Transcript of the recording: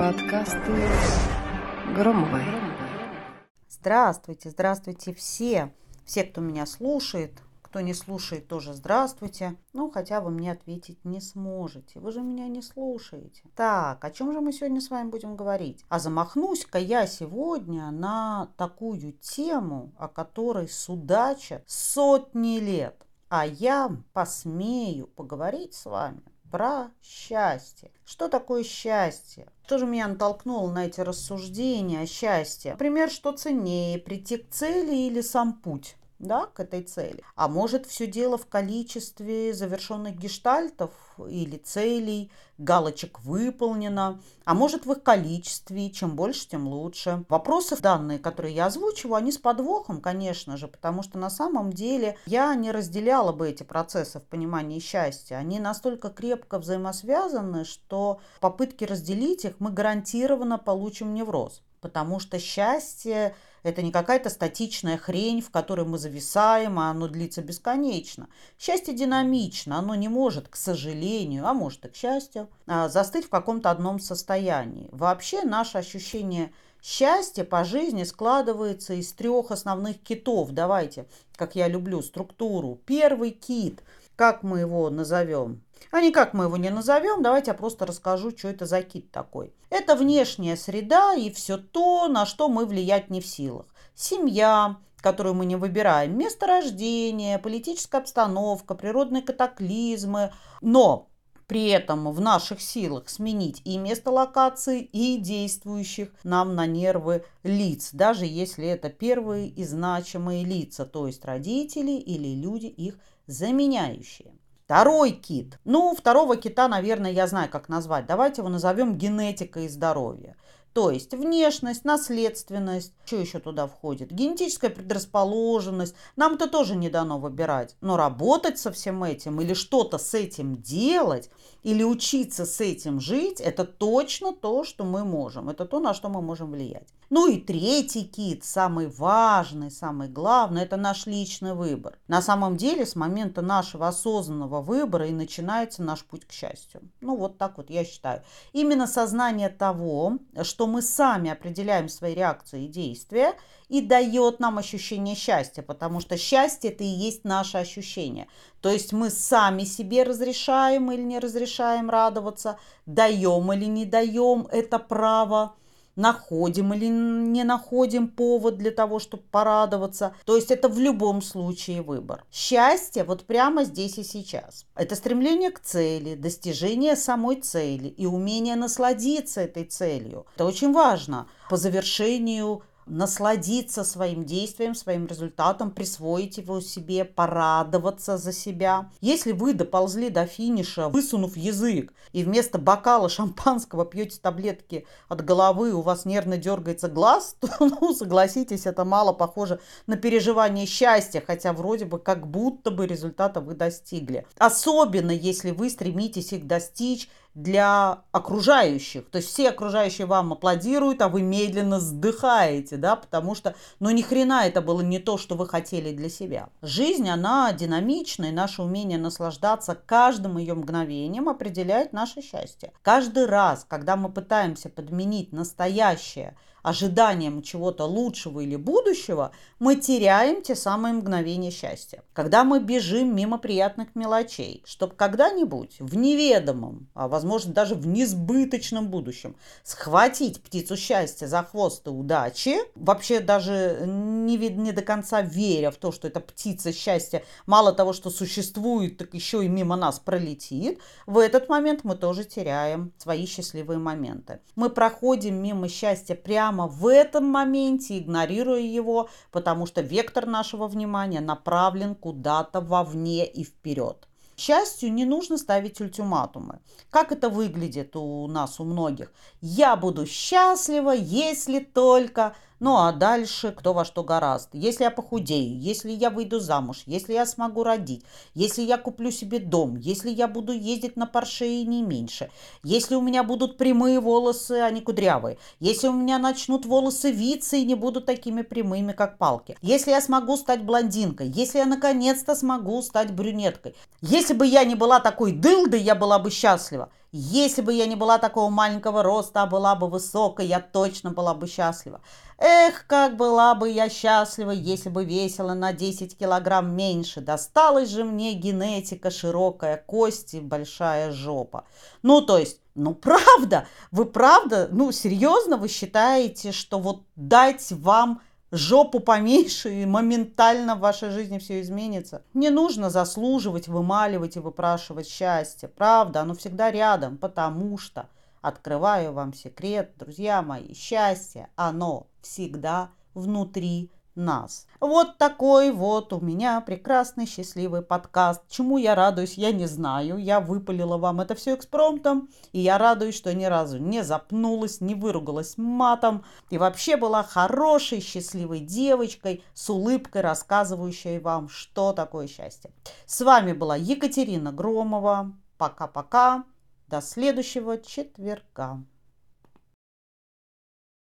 Подкасты Громовой. Здравствуйте, здравствуйте все. Все, кто меня слушает, кто не слушает, тоже здравствуйте. Ну, хотя вы мне ответить не сможете. Вы же меня не слушаете. Так, о чем же мы сегодня с вами будем говорить? А замахнусь-ка я сегодня на такую тему, о которой судача сотни лет. А я посмею поговорить с вами про счастье. Что такое счастье? Что же меня натолкнуло на эти рассуждения о счастье? Например, что ценнее, прийти к цели или сам путь? Да, к этой цели. А может все дело в количестве завершенных гештальтов или целей, галочек выполнено, а может в их количестве, чем больше, тем лучше. Вопросы данные, которые я озвучиваю, они с подвохом, конечно же, потому что на самом деле я не разделяла бы эти процессы в понимании счастья. Они настолько крепко взаимосвязаны, что попытки разделить их мы гарантированно получим невроз. Потому что счастье это не какая-то статичная хрень, в которой мы зависаем, а оно длится бесконечно. Счастье динамично, оно не может, к сожалению, а может и к счастью, а, застыть в каком-то одном состоянии. Вообще наше ощущение счастья по жизни складывается из трех основных китов. Давайте, как я люблю структуру. Первый кит, как мы его назовем? А никак мы его не назовем, давайте я просто расскажу, что это за кит такой. Это внешняя среда и все то, на что мы влиять не в силах. Семья, которую мы не выбираем, место рождения, политическая обстановка, природные катаклизмы. Но при этом в наших силах сменить и место локации, и действующих нам на нервы лиц, даже если это первые и значимые лица, то есть родители или люди, их заменяющие. Второй кит. Ну, второго кита, наверное, я знаю, как назвать. Давайте его назовем генетика и здоровье. То есть внешность, наследственность, что еще туда входит? Генетическая предрасположенность. Нам это тоже не дано выбирать. Но работать со всем этим или что-то с этим делать, или учиться с этим жить, это точно то, что мы можем. Это то, на что мы можем влиять. Ну и третий кит, самый важный, самый главный, это наш личный выбор. На самом деле, с момента нашего осознанного выбора и начинается наш путь к счастью. Ну вот так вот я считаю. Именно сознание того, что мы сами определяем свои реакции и действия, и дает нам ощущение счастья, потому что счастье это и есть наше ощущение. То есть мы сами себе разрешаем или не разрешаем радоваться, даем или не даем это право находим или не находим повод для того, чтобы порадоваться. То есть это в любом случае выбор. Счастье вот прямо здесь и сейчас. Это стремление к цели, достижение самой цели и умение насладиться этой целью. Это очень важно. По завершению насладиться своим действием, своим результатом, присвоить его себе, порадоваться за себя. Если вы доползли до финиша, высунув язык, и вместо бокала шампанского пьете таблетки от головы, у вас нервно дергается глаз, то, ну, согласитесь, это мало похоже на переживание счастья, хотя вроде бы как будто бы результата вы достигли. Особенно, если вы стремитесь их достичь для окружающих. То есть все окружающие вам аплодируют, а вы медленно вздыхаете, да, потому что, ну, ни хрена это было не то, что вы хотели для себя. Жизнь, она динамична, и наше умение наслаждаться каждым ее мгновением определяет наше счастье. Каждый раз, когда мы пытаемся подменить настоящее – ожиданием чего-то лучшего или будущего, мы теряем те самые мгновения счастья. Когда мы бежим мимо приятных мелочей, чтобы когда-нибудь в неведомом, а возможно даже в несбыточном будущем схватить птицу счастья за хвост и удачи, вообще даже не, не до конца веря в то, что эта птица счастья мало того, что существует, так еще и мимо нас пролетит, в этот момент мы тоже теряем свои счастливые моменты. Мы проходим мимо счастья прямо прямо в этом моменте, игнорируя его, потому что вектор нашего внимания направлен куда-то вовне и вперед. К счастью, не нужно ставить ультиматумы. Как это выглядит у нас, у многих? Я буду счастлива, если только ну а дальше кто во что гораст. Если я похудею, если я выйду замуж, если я смогу родить, если я куплю себе дом, если я буду ездить на Порше и не меньше, если у меня будут прямые волосы, а не кудрявые, если у меня начнут волосы виться и не будут такими прямыми, как палки, если я смогу стать блондинкой, если я наконец-то смогу стать брюнеткой, если бы я не была такой дылдой, я была бы счастлива. Если бы я не была такого маленького роста, а была бы высокой, я точно была бы счастлива. Эх, как была бы я счастлива, если бы весила на 10 килограмм меньше. Досталась же мне генетика, широкая кость и большая жопа. Ну, то есть, ну, правда, вы правда, ну, серьезно вы считаете, что вот дать вам жопу поменьше, и моментально в вашей жизни все изменится. Не нужно заслуживать, вымаливать и выпрашивать счастье. Правда, оно всегда рядом, потому что, открываю вам секрет, друзья мои, счастье, оно всегда внутри нас. Вот такой вот у меня прекрасный счастливый подкаст. Чему я радуюсь, я не знаю. Я выпалила вам это все экспромтом. И я радуюсь, что ни разу не запнулась, не выругалась матом. И вообще была хорошей, счастливой девочкой с улыбкой, рассказывающей вам, что такое счастье. С вами была Екатерина Громова. Пока-пока. До следующего четверга.